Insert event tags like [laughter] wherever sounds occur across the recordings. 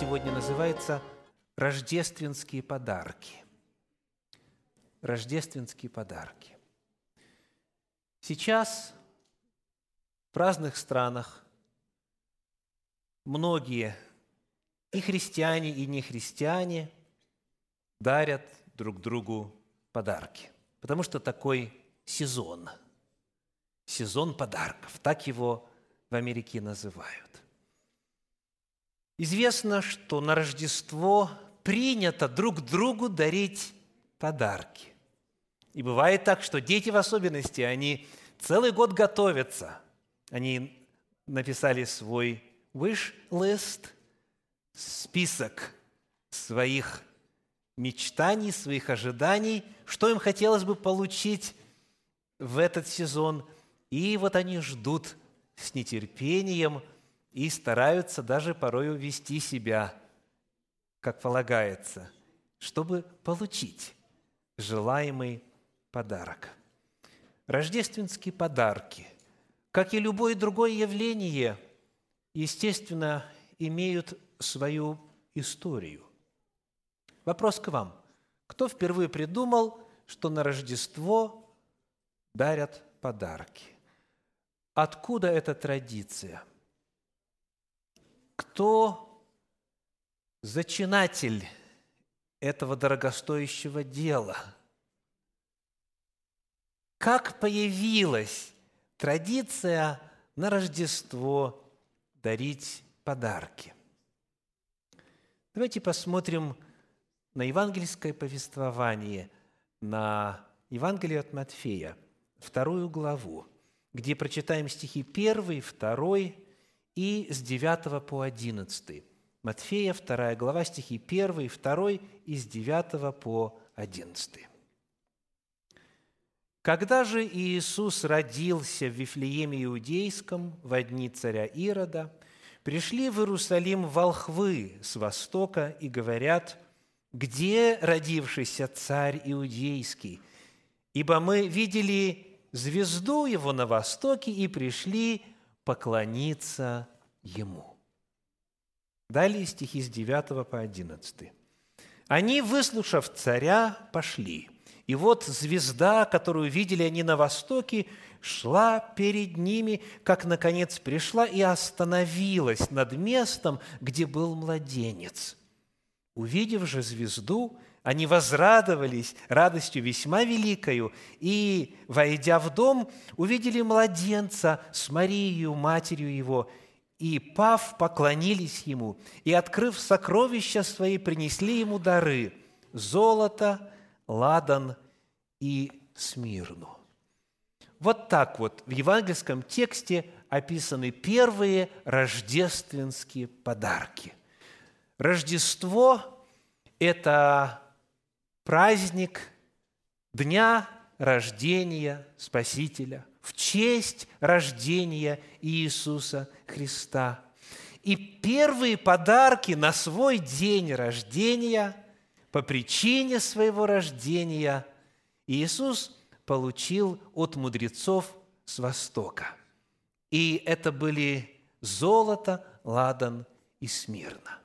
сегодня называется «Рождественские подарки». Рождественские подарки. Сейчас в разных странах многие и христиане, и нехристиане дарят друг другу подарки, потому что такой сезон, сезон подарков, так его в Америке называют. Известно, что на Рождество принято друг другу дарить подарки. И бывает так, что дети в особенности, они целый год готовятся. Они написали свой wish list, список своих мечтаний, своих ожиданий, что им хотелось бы получить в этот сезон. И вот они ждут с нетерпением и стараются даже порою вести себя, как полагается, чтобы получить желаемый подарок. Рождественские подарки, как и любое другое явление, естественно, имеют свою историю. Вопрос к вам. Кто впервые придумал, что на Рождество дарят подарки? Откуда эта традиция? Кто зачинатель этого дорогостоящего дела? Как появилась традиция на Рождество дарить подарки? Давайте посмотрим на евангельское повествование, на Евангелие от Матфея, вторую главу – где прочитаем стихи 1, 2 и с 9 по 11. Матфея, 2 глава, стихи 1, 2 и с 9 по 11. Когда же Иисус родился в Вифлееме Иудейском в дни царя Ирода, пришли в Иерусалим волхвы с востока и говорят, «Где родившийся царь Иудейский? Ибо мы видели звезду его на востоке и пришли поклониться ему. Далее стихи с 9 по 11. Они, выслушав царя, пошли. И вот звезда, которую видели они на востоке, шла перед ними, как, наконец, пришла и остановилась над местом, где был младенец. Увидев же звезду, они возрадовались радостью весьма великою, и, войдя в дом, увидели младенца с Марией, матерью его, и, пав, поклонились ему, и, открыв сокровища свои, принесли ему дары – золото, ладан и смирну. Вот так вот в евангельском тексте описаны первые рождественские подарки. Рождество – это праздник дня рождения Спасителя, в честь рождения Иисуса Христа. И первые подарки на свой день рождения, по причине своего рождения, Иисус получил от мудрецов с Востока. И это были золото, ладан и смирно.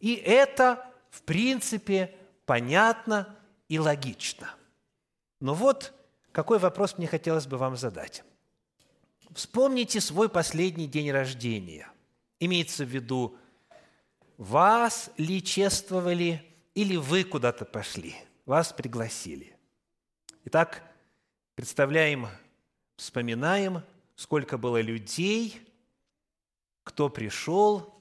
И это, в принципе, понятно и логично. Но вот какой вопрос мне хотелось бы вам задать. Вспомните свой последний день рождения. Имеется в виду, вас ли чествовали или вы куда-то пошли, вас пригласили. Итак, представляем, вспоминаем, сколько было людей, кто пришел,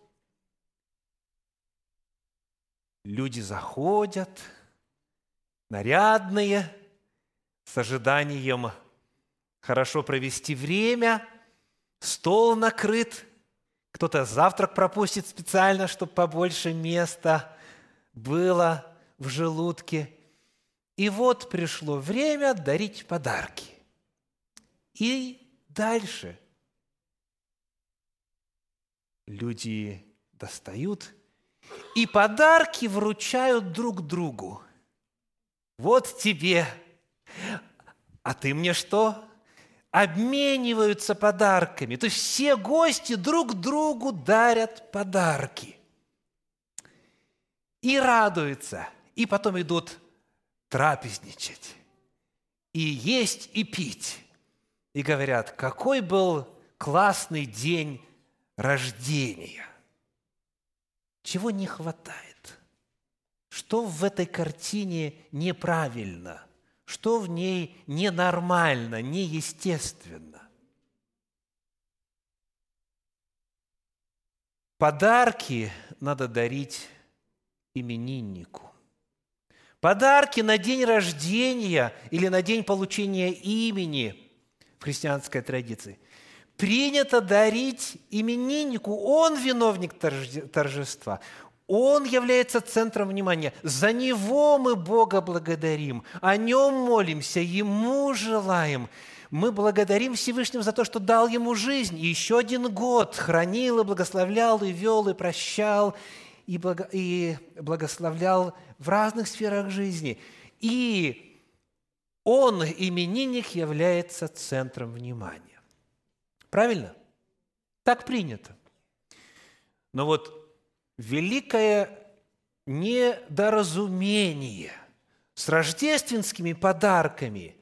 люди заходят – нарядные, с ожиданием хорошо провести время, стол накрыт, кто-то завтрак пропустит специально, чтобы побольше места было в желудке. И вот пришло время дарить подарки. И дальше люди достают и подарки вручают друг другу – вот тебе, а ты мне что? Обмениваются подарками. То есть все гости друг другу дарят подарки. и радуются, и потом идут трапезничать, и есть, и пить. И говорят, какой был классный день рождения. Чего не хватает? Что в этой картине неправильно? Что в ней ненормально, неестественно? Подарки надо дарить имениннику. Подарки на день рождения или на день получения имени в христианской традиции принято дарить имениннику. Он виновник торжества. Он является центром внимания. За Него мы Бога благодарим, о Нем молимся, Ему желаем. Мы благодарим Всевышнего за то, что дал Ему жизнь. И еще один год хранил и благословлял, и вел, и прощал, и, благо, и благословлял в разных сферах жизни. И Он, именинник, является центром внимания. Правильно? Так принято. Но вот великое недоразумение с рождественскими подарками,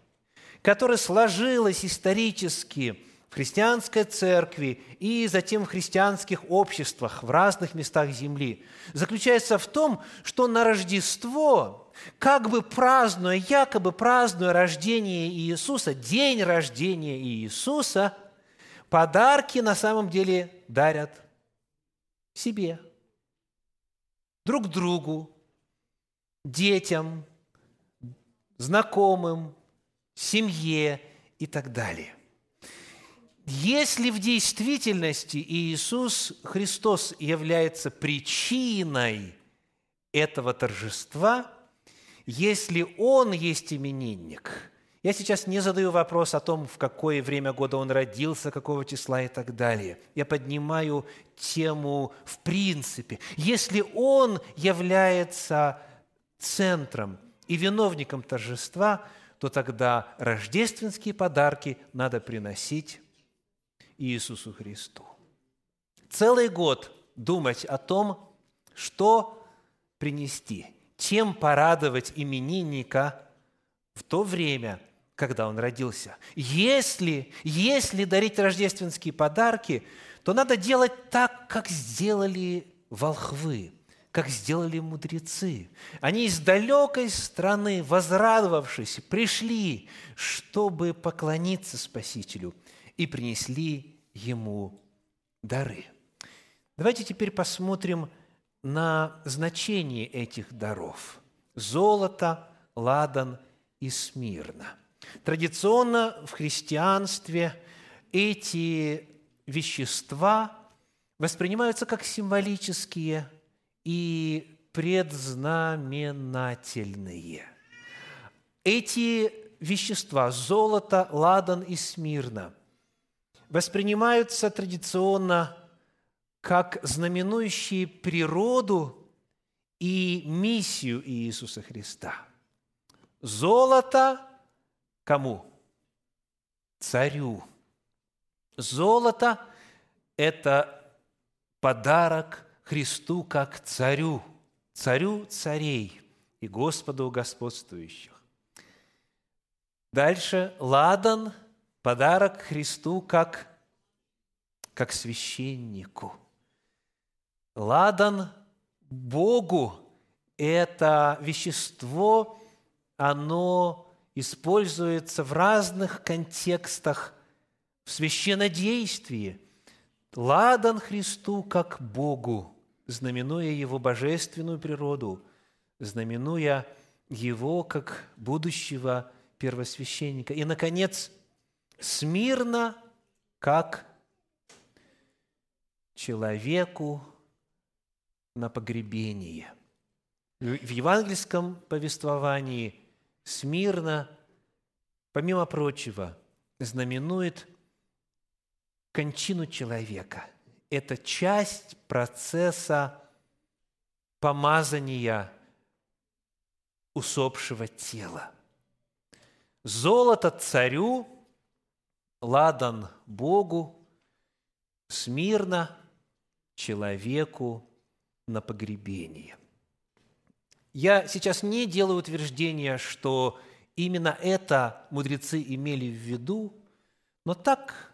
которое сложилось исторически в христианской церкви и затем в христианских обществах в разных местах земли, заключается в том, что на Рождество, как бы празднуя, якобы празднуя рождение Иисуса, день рождения Иисуса, подарки на самом деле дарят себе – друг другу, детям, знакомым, семье и так далее. Если в действительности Иисус Христос является причиной этого торжества, если Он есть именинник – я сейчас не задаю вопрос о том, в какое время года он родился, какого числа и так далее. Я поднимаю тему в принципе. Если он является центром и виновником торжества, то тогда рождественские подарки надо приносить Иисусу Христу. Целый год думать о том, что принести, чем порадовать именинника в то время – когда он родился. Если, если дарить рождественские подарки, то надо делать так, как сделали волхвы, как сделали мудрецы. Они из далекой страны, возрадовавшись, пришли, чтобы поклониться Спасителю, и принесли ему дары. Давайте теперь посмотрим на значение этих даров. Золото, ладан и смирно – Традиционно в христианстве эти вещества воспринимаются как символические и предзнаменательные. Эти вещества – золото, ладан и смирно – воспринимаются традиционно как знаменующие природу и миссию Иисуса Христа. Золото Кому? Царю. Золото – это подарок Христу как царю, царю царей и Господу господствующих. Дальше ладан – подарок Христу как, как священнику. Ладан Богу – это вещество, оно используется в разных контекстах в священнодействии. Ладан Христу как Богу, знаменуя Его божественную природу, знаменуя Его как будущего первосвященника. И, наконец, смирно как человеку на погребение. В евангельском повествовании – смирно, помимо прочего, знаменует кончину человека. Это часть процесса помазания усопшего тела. Золото царю, ладан Богу, смирно человеку на погребение. Я сейчас не делаю утверждения, что именно это мудрецы имели в виду, но так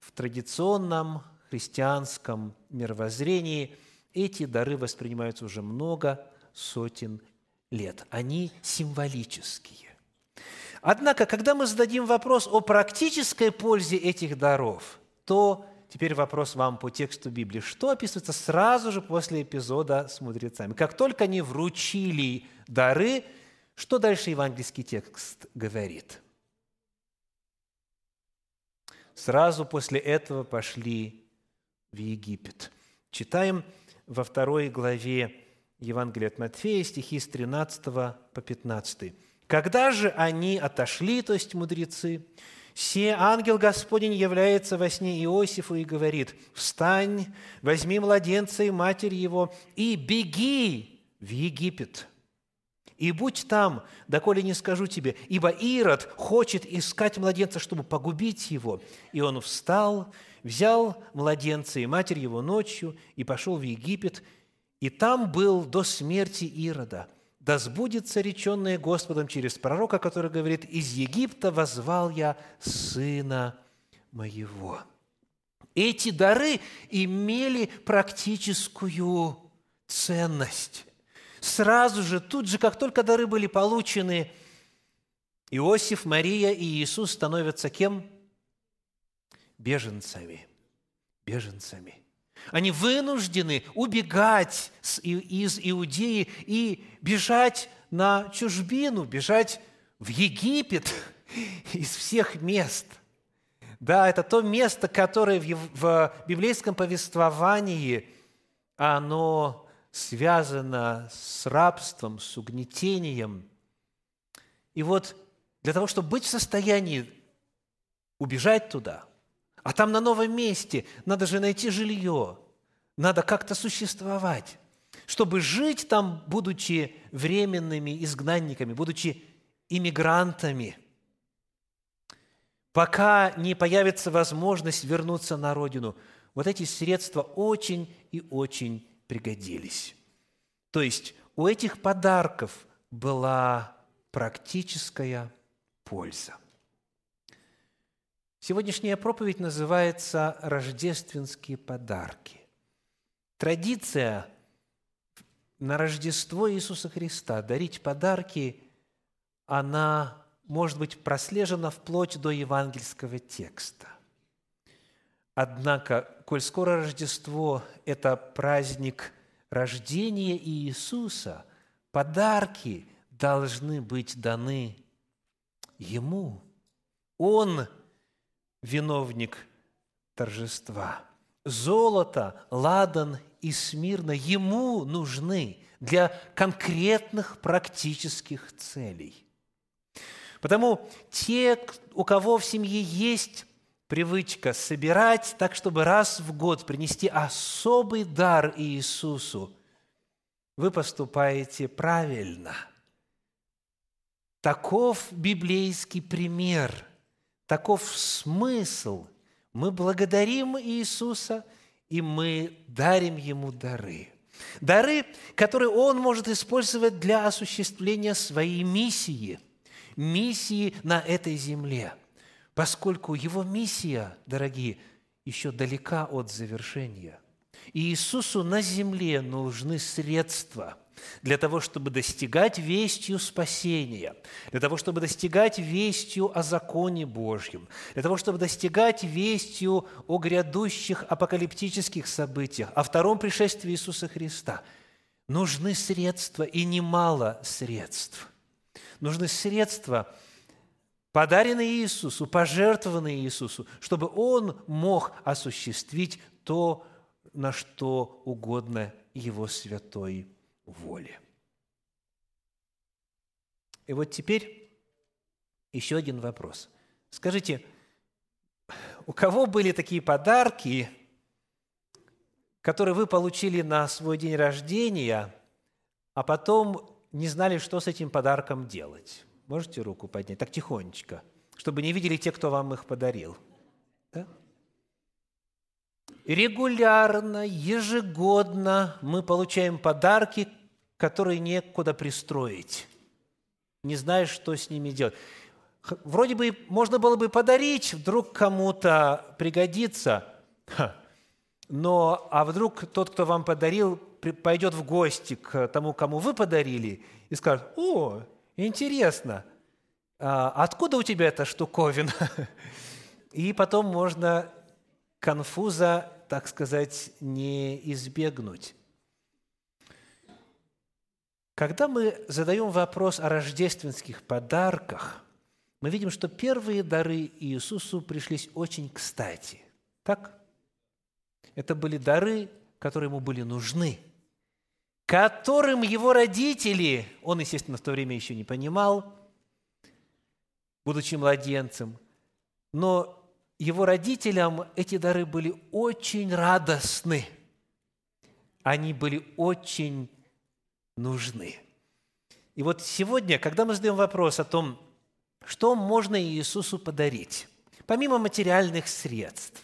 в традиционном христианском мировоззрении эти дары воспринимаются уже много сотен лет. Они символические. Однако, когда мы зададим вопрос о практической пользе этих даров, то теперь вопрос вам по тексту Библии. Что описывается сразу же после эпизода с мудрецами? Как только они вручили дары, что дальше евангельский текст говорит? Сразу после этого пошли в Египет. Читаем во второй главе Евангелия от Матфея, стихи с 13 по 15. «Когда же они отошли, то есть мудрецы, Се ангел Господень является во сне Иосифу и говорит, «Встань, возьми младенца и матерь его, и беги в Египет, и будь там, доколе не скажу тебе, ибо Ирод хочет искать младенца, чтобы погубить его». И он встал, взял младенца и матерь его ночью и пошел в Египет, и там был до смерти Ирода – да сбудется реченное Господом через пророка, который говорит, «Из Египта возвал я сына моего». Эти дары имели практическую ценность. Сразу же, тут же, как только дары были получены, Иосиф, Мария и Иисус становятся кем? Беженцами. Беженцами – они вынуждены убегать из Иудеи и бежать на чужбину, бежать в Египет [laughs] из всех мест. Да, это то место, которое в библейском повествовании, оно связано с рабством, с угнетением. И вот для того, чтобы быть в состоянии убежать туда – а там на новом месте надо же найти жилье, надо как-то существовать, чтобы жить там, будучи временными изгнанниками, будучи иммигрантами, пока не появится возможность вернуться на родину. Вот эти средства очень и очень пригодились. То есть у этих подарков была практическая польза. Сегодняшняя проповедь называется «Рождественские подарки». Традиция на Рождество Иисуса Христа дарить подарки, она может быть прослежена вплоть до евангельского текста. Однако, коль скоро Рождество – это праздник рождения Иисуса, подарки должны быть даны Ему. Он – виновник торжества. Золото, ладан и смирно ему нужны для конкретных практических целей. Потому те, у кого в семье есть привычка собирать так, чтобы раз в год принести особый дар Иисусу, вы поступаете правильно. Таков библейский пример – Таков смысл. Мы благодарим Иисуса, и мы дарим Ему дары. Дары, которые Он может использовать для осуществления своей миссии, миссии на этой земле, поскольку Его миссия, дорогие, еще далека от завершения. И Иисусу на земле нужны средства – для того, чтобы достигать вестью спасения, для того, чтобы достигать вестью о законе Божьем, для того, чтобы достигать вестью о грядущих апокалиптических событиях, о втором пришествии Иисуса Христа, нужны средства, и немало средств. Нужны средства, подаренные Иисусу, пожертвованные Иисусу, чтобы Он мог осуществить то, на что угодно Его святой воле. И вот теперь еще один вопрос. Скажите, у кого были такие подарки, которые вы получили на свой день рождения, а потом не знали, что с этим подарком делать? Можете руку поднять? Так тихонечко, чтобы не видели те, кто вам их подарил. Регулярно, ежегодно мы получаем подарки, которые некуда пристроить. Не знаешь, что с ними делать. Вроде бы можно было бы подарить, вдруг кому-то пригодится. Но, а вдруг тот, кто вам подарил, пойдет в гости к тому, кому вы подарили, и скажет, о, интересно, а откуда у тебя эта штуковина? [laughs] И потом можно конфуза, так сказать, не избегнуть. Когда мы задаем вопрос о рождественских подарках, мы видим, что первые дары Иисусу пришлись очень кстати. Так? Это были дары, которые ему были нужны, которым его родители, он, естественно, в то время еще не понимал, будучи младенцем, но его родителям эти дары были очень радостны, они были очень нужны. И вот сегодня, когда мы задаем вопрос о том, что можно Иисусу подарить, помимо материальных средств,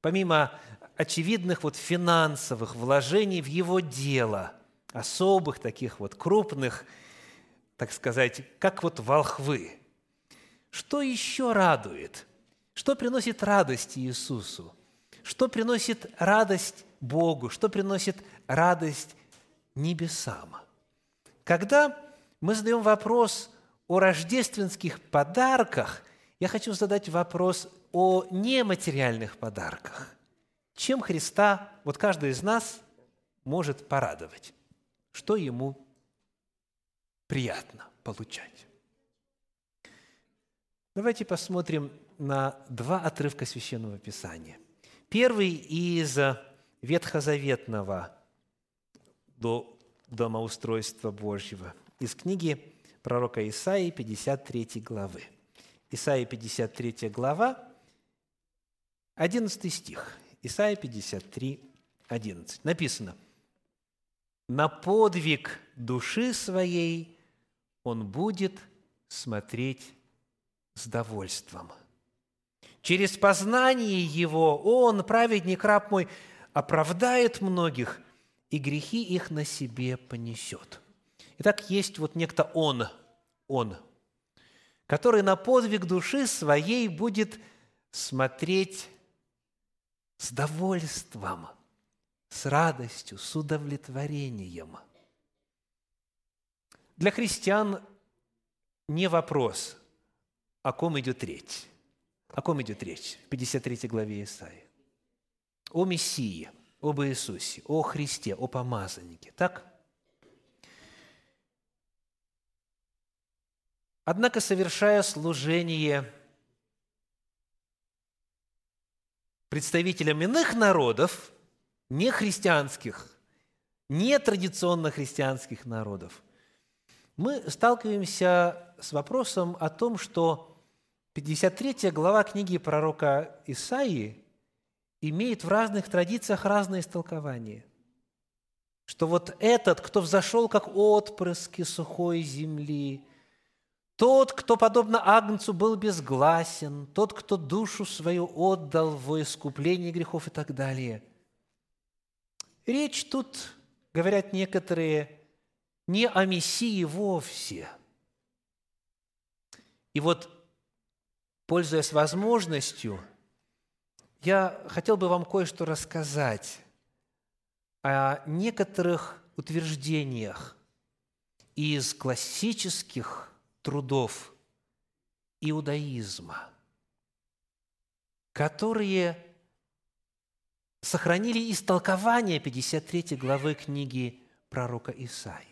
помимо очевидных вот финансовых вложений в его дело, особых таких вот крупных, так сказать, как вот волхвы. Что еще радует? Что приносит радость Иисусу? Что приносит радость Богу? Что приносит радость небесам? Когда мы задаем вопрос о рождественских подарках, я хочу задать вопрос о нематериальных подарках. Чем Христа, вот каждый из нас, может порадовать? Что ему приятно получать? Давайте посмотрим на два отрывка Священного Писания. Первый из Ветхозаветного до домоустройства Божьего. Из книги пророка Исаии, 53 главы. Исаия, 53 глава, 11 стих. Исаия 53, 11. Написано, «На подвиг души своей он будет смотреть с довольством. Через познание его он, праведник раб мой, оправдает многих – и грехи их на себе понесет. Итак, есть вот некто Он, Он, который на подвиг души своей будет смотреть с довольством, с радостью, с удовлетворением. Для христиан не вопрос, о ком идет речь. О ком идет речь в 53 главе Исаии? О Мессии – об Иисусе, о Христе, о помазаннике. Так? Однако, совершая служение представителям иных народов, не христианских, не традиционно христианских народов, мы сталкиваемся с вопросом о том, что 53 глава книги пророка Исаии имеет в разных традициях разные истолкования. Что вот этот, кто взошел как отпрыски сухой земли, тот, кто, подобно Агнцу, был безгласен, тот, кто душу свою отдал во искупление грехов и так далее. Речь тут, говорят некоторые, не о Мессии вовсе. И вот, пользуясь возможностью – я хотел бы вам кое-что рассказать о некоторых утверждениях из классических трудов иудаизма, которые сохранили истолкование 53 главы книги пророка Исаии.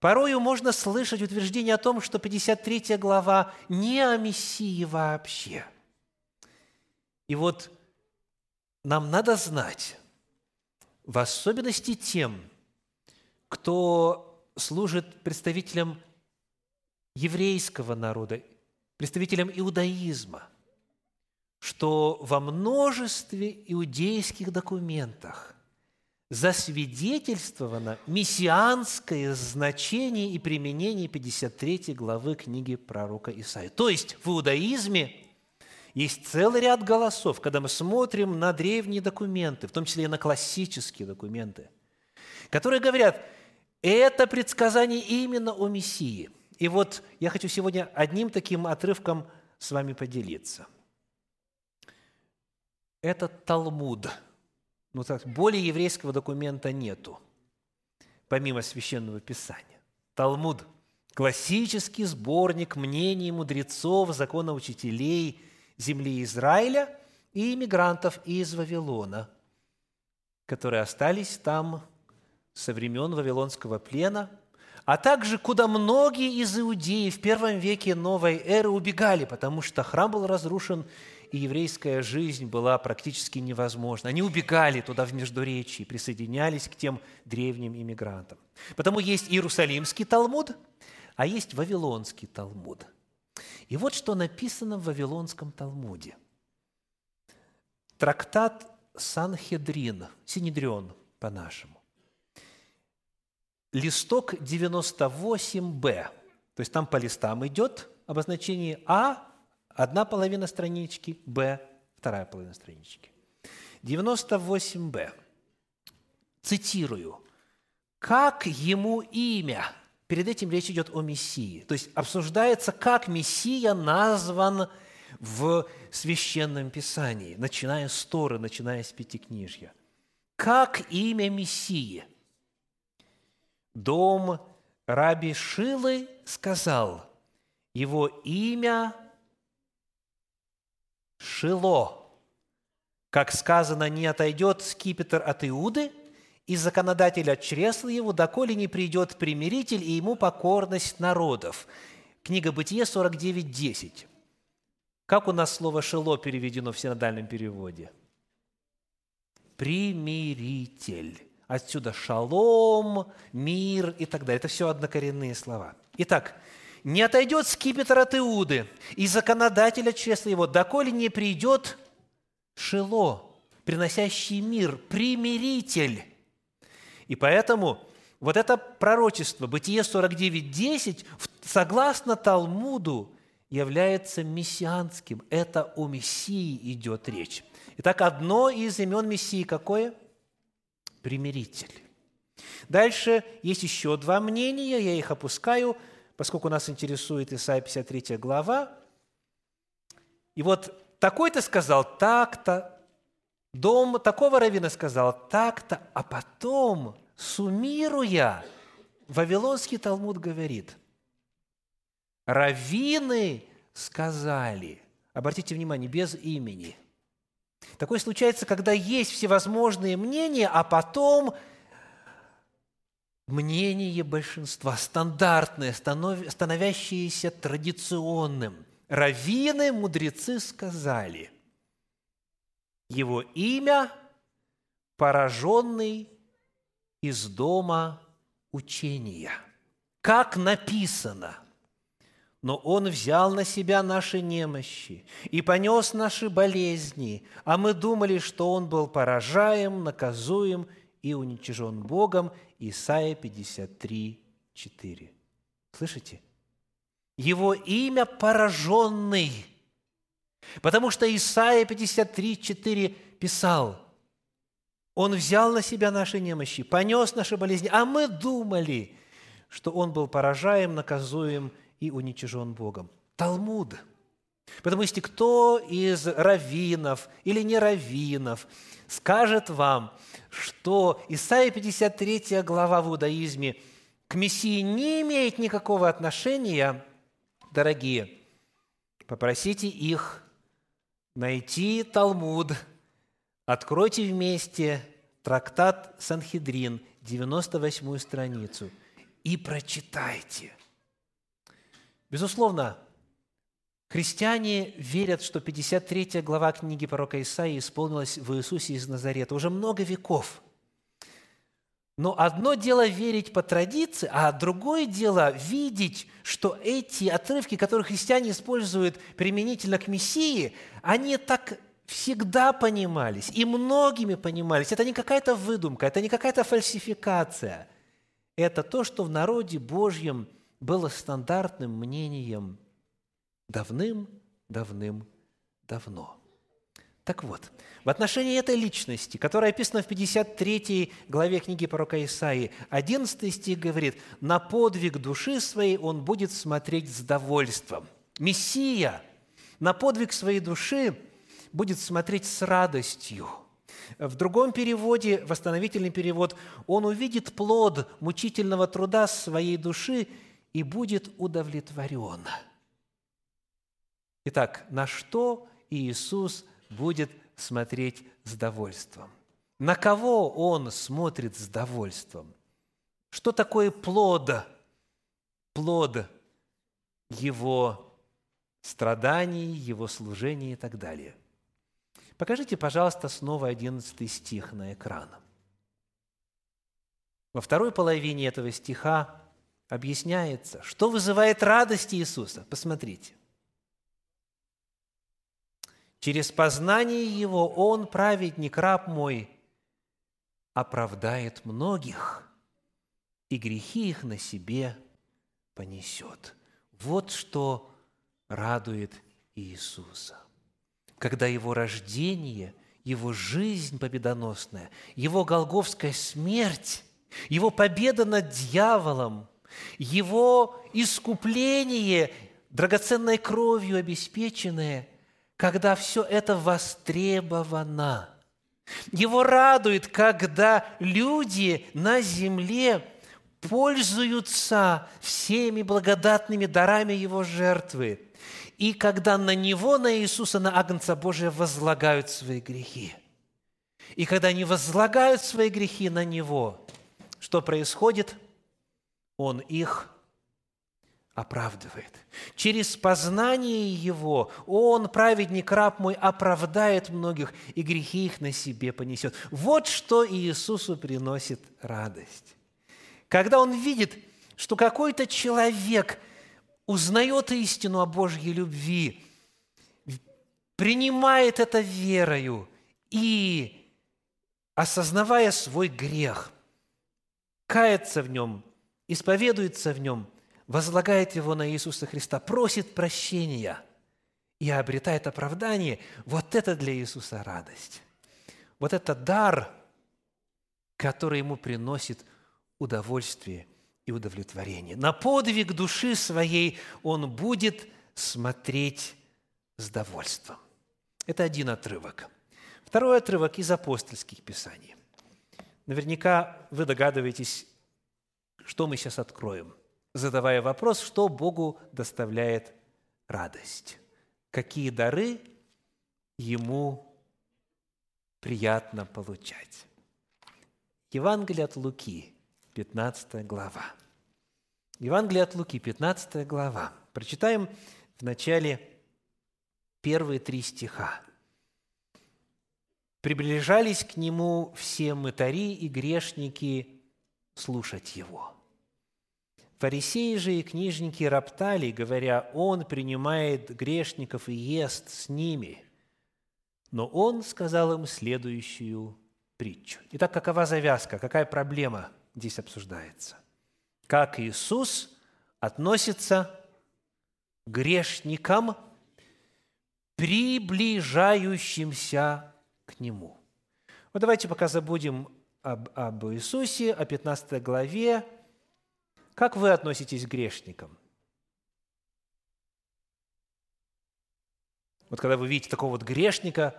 Порою можно слышать утверждение о том, что 53 глава не о Мессии вообще – и вот нам надо знать, в особенности тем, кто служит представителям еврейского народа, представителям иудаизма, что во множестве иудейских документах засвидетельствовано мессианское значение и применение 53 главы книги пророка Исаия. То есть в иудаизме – есть целый ряд голосов, когда мы смотрим на древние документы, в том числе и на классические документы, которые говорят, это предсказание именно о Мессии. И вот я хочу сегодня одним таким отрывком с вами поделиться. Это Талмуд. Ну, так, более еврейского документа нету, помимо Священного Писания. Талмуд – классический сборник мнений мудрецов, законоучителей земли Израиля и иммигрантов из Вавилона, которые остались там со времен Вавилонского плена, а также куда многие из иудеев в первом веке новой эры убегали, потому что храм был разрушен, и еврейская жизнь была практически невозможна. Они убегали туда в Междуречии, присоединялись к тем древним иммигрантам. Потому есть Иерусалимский Талмуд, а есть Вавилонский Талмуд. И вот что написано в Вавилонском Талмуде. Трактат Санхедрин, Синедрион по-нашему листок 98Б. То есть там по листам идет обозначение А – одна половина странички, Б – вторая половина странички. 98Б. Цитирую. «Как ему имя?» Перед этим речь идет о Мессии. То есть обсуждается, как Мессия назван в Священном Писании, начиная с Торы, начиная с Пятикнижья. Как имя Мессии – дом Раби Шилы сказал, его имя Шило. Как сказано, не отойдет скипетр от Иуды, и законодатель от чресла его, доколе не придет примиритель, и ему покорность народов. Книга Бытие 49.10. Как у нас слово «шело» переведено в синодальном переводе? Примиритель. Отсюда шалом, мир и так далее. Это все однокоренные слова. Итак, не отойдет скипетр от Иуды и законодателя честно его, доколе не придет Шило, приносящий мир, примиритель. И поэтому вот это пророчество, Бытие 49.10, согласно Талмуду, является мессианским. Это о Мессии идет речь. Итак, одно из имен Мессии какое – примиритель. Дальше есть еще два мнения, я их опускаю, поскольку нас интересует Исайя 53 глава. И вот такой-то сказал так-то, дом такого равина сказал так-то, а потом, суммируя, Вавилонский Талмуд говорит, раввины сказали, обратите внимание, без имени – Такое случается, когда есть всевозможные мнения, а потом мнение большинства, стандартное, становящееся традиционным. Равины, мудрецы сказали, его имя – пораженный из дома учения. Как написано – но Он взял на себя наши немощи и понес наши болезни, а мы думали, что Он был поражаем, наказуем и уничижен Богом. Исайя 53, 4. Слышите? Его имя пораженный, потому что Исайя 53, 4 писал, Он взял на себя наши немощи, понес наши болезни, а мы думали, что Он был поражаем, наказуем и уничижен Богом. Талмуд. Потому что кто из раввинов или не раввинов скажет вам, что Исайя 53 глава в иудаизме к Мессии не имеет никакого отношения, дорогие, попросите их найти Талмуд, откройте вместе трактат Санхедрин, 98 страницу, и прочитайте – Безусловно, христиане верят, что 53 глава книги пророка Исаии исполнилась в Иисусе из Назарета уже много веков. Но одно дело верить по традиции, а другое дело видеть, что эти отрывки, которые христиане используют применительно к Мессии, они так всегда понимались, и многими понимались. Это не какая-то выдумка, это не какая-то фальсификация. Это то, что в народе Божьем – было стандартным мнением давным-давным-давно. Так вот, в отношении этой личности, которая описана в 53 главе книги пророка Исаии, 11 стих говорит, «На подвиг души своей он будет смотреть с довольством». Мессия на подвиг своей души будет смотреть с радостью. В другом переводе, восстановительный перевод, он увидит плод мучительного труда своей души и будет удовлетворен. Итак, на что Иисус будет смотреть с довольством? На кого Он смотрит с довольством? Что такое плод? Плод Его страданий, Его служения и так далее. Покажите, пожалуйста, снова 11 стих на экран. Во второй половине этого стиха объясняется, что вызывает радость Иисуса. Посмотрите. Через познание Его Он, праведник, раб мой, оправдает многих, и грехи их на себе понесет. Вот что радует Иисуса. Когда Его рождение, Его жизнь победоносная, Его голговская смерть, Его победа над дьяволом, Его искупление, драгоценной кровью обеспеченное – когда все это востребовано. Его радует, когда люди на земле пользуются всеми благодатными дарами Его жертвы, и когда на Него, на Иисуса, на Агнца Божия возлагают свои грехи. И когда они возлагают свои грехи на Него, что происходит? Он их оправдывает. Через познание Его Он, праведник, раб мой, оправдает многих, и грехи их на себе понесет. Вот что Иисусу приносит радость. Когда Он видит, что какой-то человек узнает истину о Божьей любви, принимает это верою и, осознавая свой грех, кается в нем, исповедуется в нем – возлагает его на Иисуса Христа, просит прощения и обретает оправдание, вот это для Иисуса радость. Вот это дар, который ему приносит удовольствие и удовлетворение. На подвиг души своей он будет смотреть с довольством. Это один отрывок. Второй отрывок из апостольских писаний. Наверняка вы догадываетесь, что мы сейчас откроем – задавая вопрос, что Богу доставляет радость, какие дары Ему приятно получать. Евангелие от Луки, 15 глава. Евангелие от Луки, 15 глава. Прочитаем в начале первые три стиха. «Приближались к Нему все мытари и грешники слушать Его». Фарисеи же и книжники роптали, говоря, «Он принимает грешников и ест с ними». Но он сказал им следующую притчу. Итак, какова завязка, какая проблема здесь обсуждается? Как Иисус относится к грешникам, приближающимся к Нему. Вот давайте пока забудем об, об Иисусе, о 15 главе, как вы относитесь к грешникам? Вот когда вы видите такого вот грешника,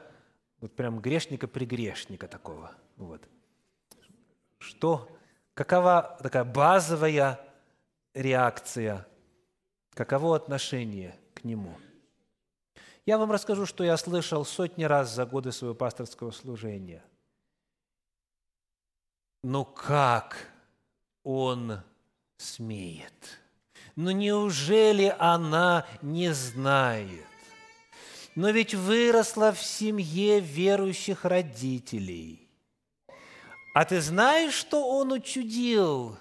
вот прям грешника-пригрешника такого, вот, что, какова такая базовая реакция, каково отношение к нему? Я вам расскажу, что я слышал сотни раз за годы своего пасторского служения. Ну как он смеет. Но неужели она не знает? Но ведь выросла в семье верующих родителей. А ты знаешь, что он учудил?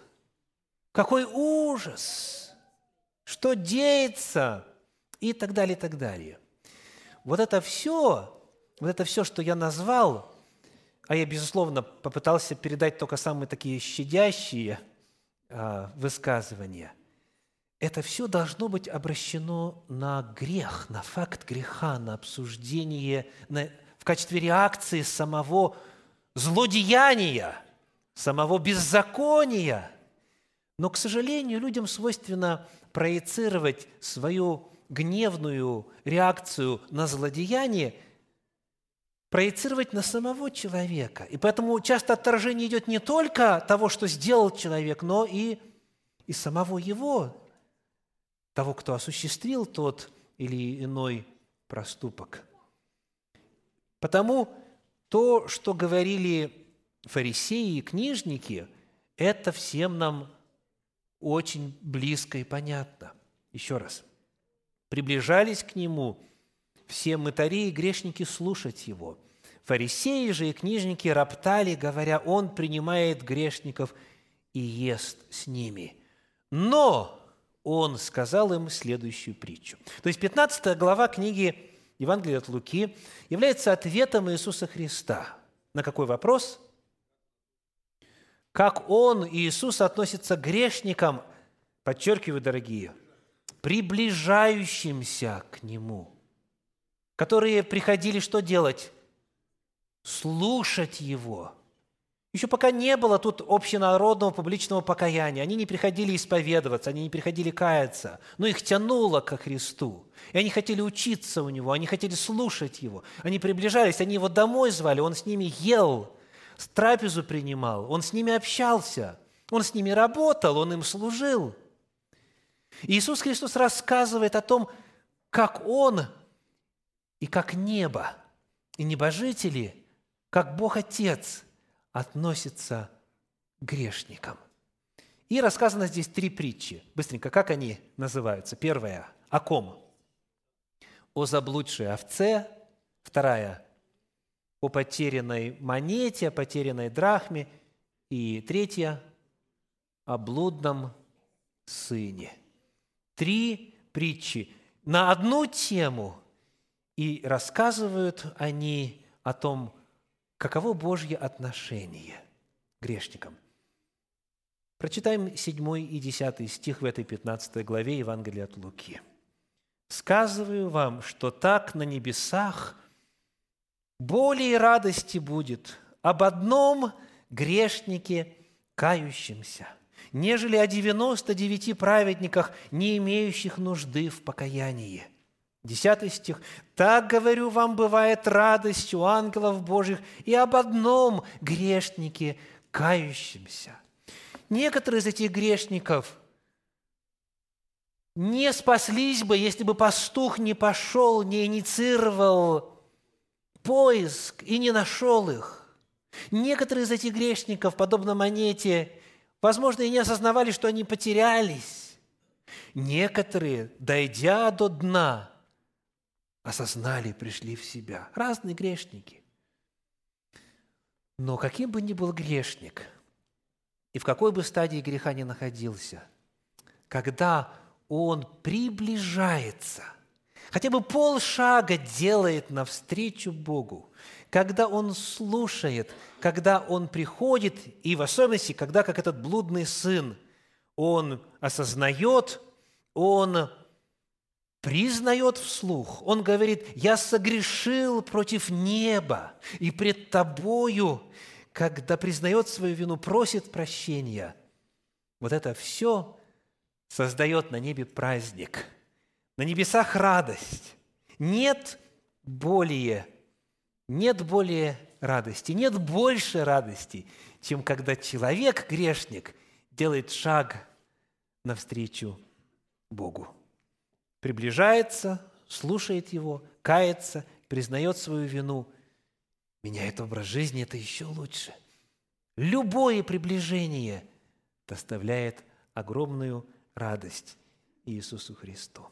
Какой ужас! Что деется? И так далее, и так далее. Вот это все, вот это все, что я назвал, а я, безусловно, попытался передать только самые такие щадящие – высказывания, это все должно быть обращено на грех, на факт греха, на обсуждение, на в качестве реакции самого злодеяния, самого беззакония. Но, к сожалению, людям свойственно проецировать свою гневную реакцию на злодеяние, проецировать на самого человека. И поэтому часто отторжение идет не только того, что сделал человек, но и, и самого его, того, кто осуществил тот или иной проступок. Потому то, что говорили фарисеи и книжники, это всем нам очень близко и понятно. Еще раз. Приближались к Нему все мытари и грешники слушать Его. Фарисеи же и книжники роптали, говоря, Он принимает грешников и ест с ними. Но Он сказал им следующую притчу. То есть 15 глава книги Евангелие от Луки является ответом Иисуса Христа. На какой вопрос? Как Он, Иисус, относится к грешникам, подчеркиваю, дорогие, приближающимся к Нему, которые приходили что делать? Слушать Его – еще пока не было тут общенародного публичного покаяния, они не приходили исповедоваться, они не приходили каяться, но их тянуло ко Христу. И они хотели учиться у Него, они хотели слушать Его. Они приближались, они Его домой звали, Он с ними ел, трапезу принимал, Он с ними общался, Он с ними работал, Он им служил. И Иисус Христос рассказывает о том, как Он и как небо, и небожители, как Бог Отец – относится к грешникам. И рассказано здесь три притчи. Быстренько, как они называются? Первая – о ком? О заблудшей овце. Вторая – о потерянной монете, о потерянной драхме. И третья – о блудном сыне. Три притчи на одну тему, и рассказывают они о том, Каково Божье отношение к грешникам? Прочитаем 7 и 10 стих в этой 15 главе Евангелия от Луки. «Сказываю вам, что так на небесах более радости будет об одном грешнике, кающемся, нежели о 99 праведниках, не имеющих нужды в покаянии». Десятый стих. «Так, говорю вам, бывает радость у ангелов Божьих и об одном грешнике, кающемся». Некоторые из этих грешников не спаслись бы, если бы пастух не пошел, не инициировал поиск и не нашел их. Некоторые из этих грешников, подобно монете, возможно, и не осознавали, что они потерялись. Некоторые, дойдя до дна, осознали, пришли в себя. Разные грешники. Но каким бы ни был грешник, и в какой бы стадии греха ни находился, когда он приближается, хотя бы полшага делает навстречу Богу, когда он слушает, когда он приходит, и в особенности, когда, как этот блудный сын, он осознает, он признает вслух. Он говорит, я согрешил против неба и пред тобою, когда признает свою вину, просит прощения. Вот это все создает на небе праздник, на небесах радость. Нет более, нет более радости, нет больше радости, чем когда человек, грешник, делает шаг навстречу Богу приближается, слушает его, кается, признает свою вину, меняет образ жизни, это еще лучше. Любое приближение доставляет огромную радость Иисусу Христу.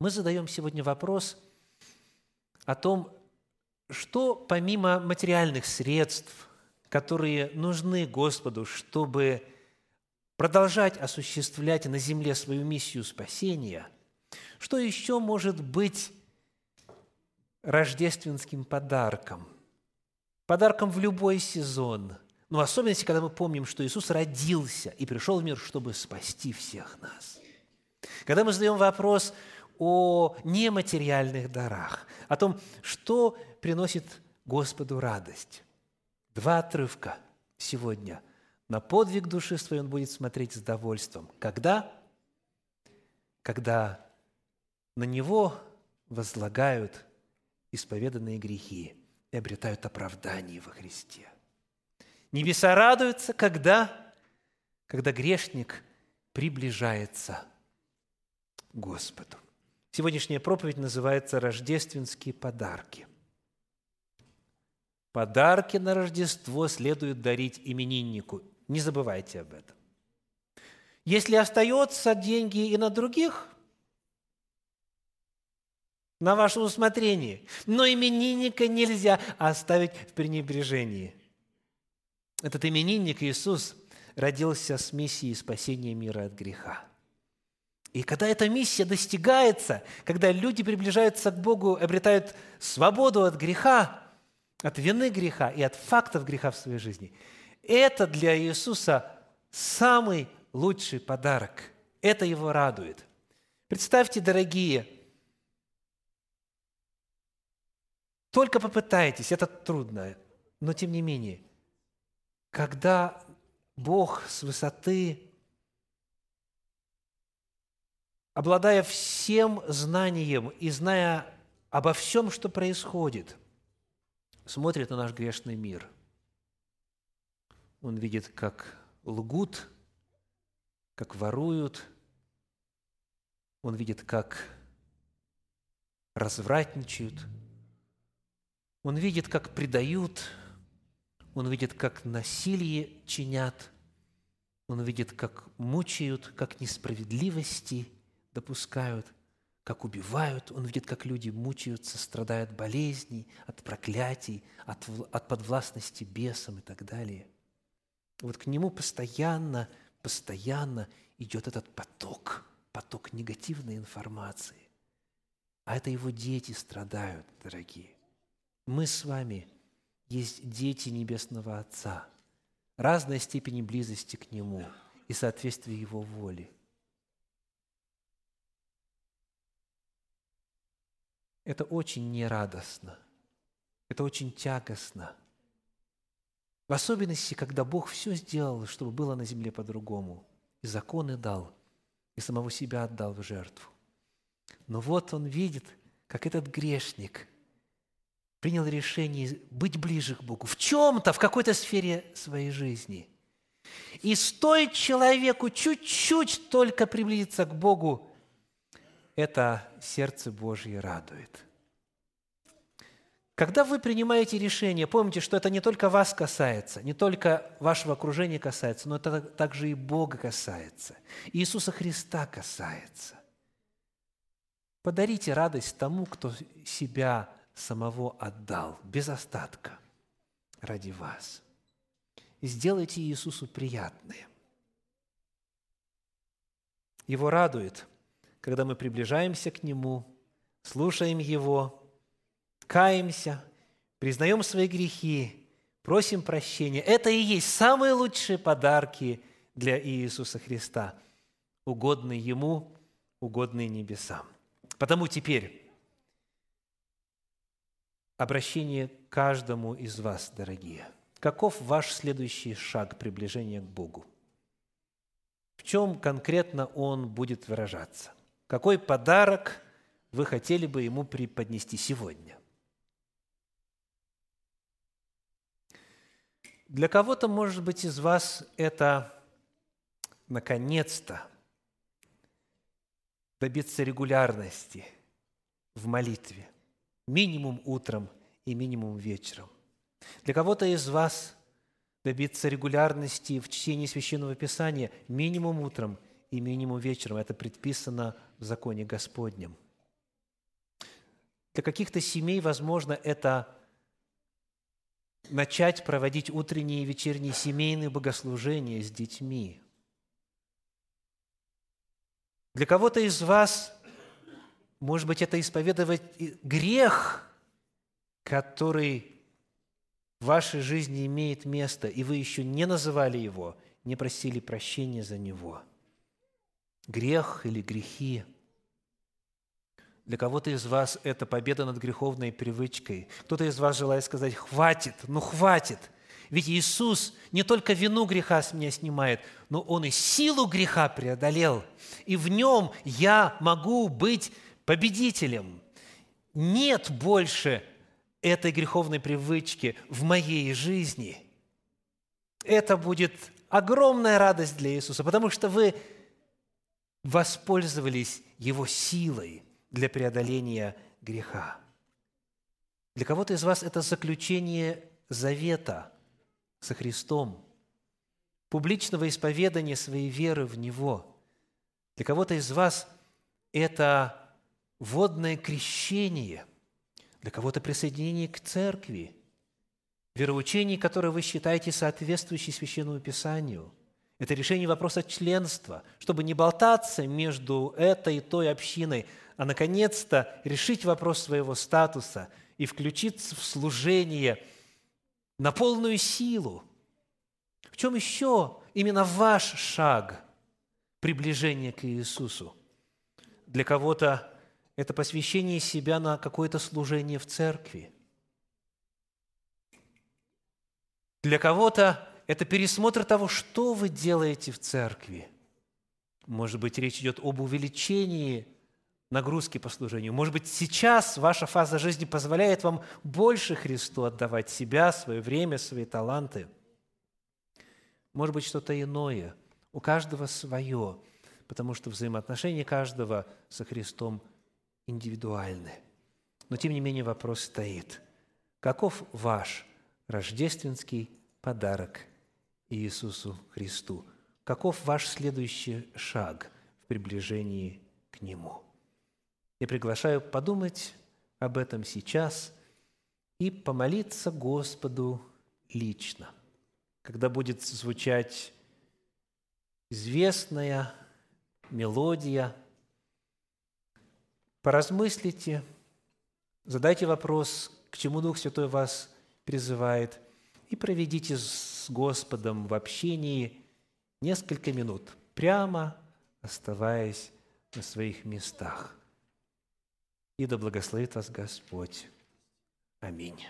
Мы задаем сегодня вопрос о том, что помимо материальных средств, которые нужны Господу, чтобы продолжать осуществлять на земле свою миссию спасения – что еще может быть рождественским подарком? Подарком в любой сезон. Но в особенности, когда мы помним, что Иисус родился и пришел в мир, чтобы спасти всех нас. Когда мы задаем вопрос о нематериальных дарах, о том, что приносит Господу радость? Два отрывка сегодня. На подвиг души своей он будет смотреть с довольством. Когда? Когда на него возлагают исповеданные грехи и обретают оправдание во Христе. Небеса радуются, когда? Когда грешник приближается к Господу. Сегодняшняя проповедь называется «Рождественские подарки». Подарки на Рождество следует дарить имениннику. Не забывайте об этом. Если остается деньги и на других, на ваше усмотрение. Но именинника нельзя оставить в пренебрежении. Этот именинник Иисус родился с миссией спасения мира от греха. И когда эта миссия достигается, когда люди приближаются к Богу, обретают свободу от греха, от вины греха и от фактов греха в своей жизни, это для Иисуса самый лучший подарок. Это его радует. Представьте, дорогие, только попытайтесь, это трудно, но тем не менее, когда Бог с высоты обладая всем знанием и зная обо всем, что происходит, смотрит на наш грешный мир. Он видит, как лгут, как воруют, он видит, как развратничают, он видит, как предают, он видит, как насилие чинят, он видит, как мучают, как несправедливости – допускают, как убивают, он видит, как люди мучаются, страдают болезней, от проклятий, от, от подвластности бесам и так далее. Вот к нему постоянно, постоянно идет этот поток, поток негативной информации. А это его дети страдают, дорогие. Мы с вами есть дети Небесного Отца, разной степени близости к Нему и соответствия Его воле – это очень нерадостно, это очень тягостно. В особенности, когда Бог все сделал, чтобы было на земле по-другому. И законы дал, и самого себя отдал в жертву. Но вот он видит, как этот грешник принял решение быть ближе к Богу в чем-то, в какой-то сфере своей жизни. И стоит человеку чуть-чуть только приблизиться к Богу, это сердце Божье радует. Когда вы принимаете решение, помните, что это не только вас касается, не только вашего окружения касается, но это также и Бога касается, Иисуса Христа касается. Подарите радость тому, кто себя самого отдал, без остатка, ради вас. И сделайте Иисусу приятное. Его радует – когда мы приближаемся к Нему, слушаем Его, каемся, признаем свои грехи, просим прощения. Это и есть самые лучшие подарки для Иисуса Христа, угодные Ему, угодные небесам. Потому теперь обращение каждому из вас, дорогие. Каков ваш следующий шаг приближения к Богу? В чем конкретно он будет выражаться? Какой подарок вы хотели бы ему преподнести сегодня? Для кого-то, может быть, из вас это наконец-то добиться регулярности в молитве, минимум утром и минимум вечером. Для кого-то из вас добиться регулярности в чтении Священного Писания минимум утром и минимум вечером. Это предписано в законе Господнем. Для каких-то семей, возможно, это начать проводить утренние и вечерние семейные богослужения с детьми. Для кого-то из вас, может быть, это исповедовать грех, который в вашей жизни имеет место, и вы еще не называли его, не просили прощения за него – грех или грехи. Для кого-то из вас это победа над греховной привычкой. Кто-то из вас желает сказать «хватит, ну хватит». Ведь Иисус не только вину греха с меня снимает, но Он и силу греха преодолел. И в Нем я могу быть победителем. Нет больше этой греховной привычки в моей жизни. Это будет огромная радость для Иисуса, потому что вы воспользовались Его силой для преодоления греха. Для кого-то из вас это заключение завета со Христом, публичного исповедания своей веры в Него. Для кого-то из вас это водное крещение, для кого-то присоединение к церкви, вероучение, которое вы считаете соответствующей Священному Писанию. Это решение вопроса членства, чтобы не болтаться между этой и той общиной, а наконец-то решить вопрос своего статуса и включиться в служение на полную силу. В чем еще именно ваш шаг приближения к Иисусу? Для кого-то это посвящение себя на какое-то служение в церкви. Для кого-то это пересмотр того, что вы делаете в церкви. Может быть, речь идет об увеличении нагрузки по служению. Может быть, сейчас ваша фаза жизни позволяет вам больше Христу отдавать себя, свое время, свои таланты. Может быть, что-то иное. У каждого свое, потому что взаимоотношения каждого со Христом индивидуальны. Но, тем не менее, вопрос стоит. Каков ваш рождественский подарок Иисусу Христу? Каков ваш следующий шаг в приближении к Нему? Я приглашаю подумать об этом сейчас и помолиться Господу лично, когда будет звучать известная мелодия – Поразмыслите, задайте вопрос, к чему Дух Святой вас призывает, и проведите с Господом в общении несколько минут, прямо оставаясь на своих местах. И да благословит вас Господь. Аминь.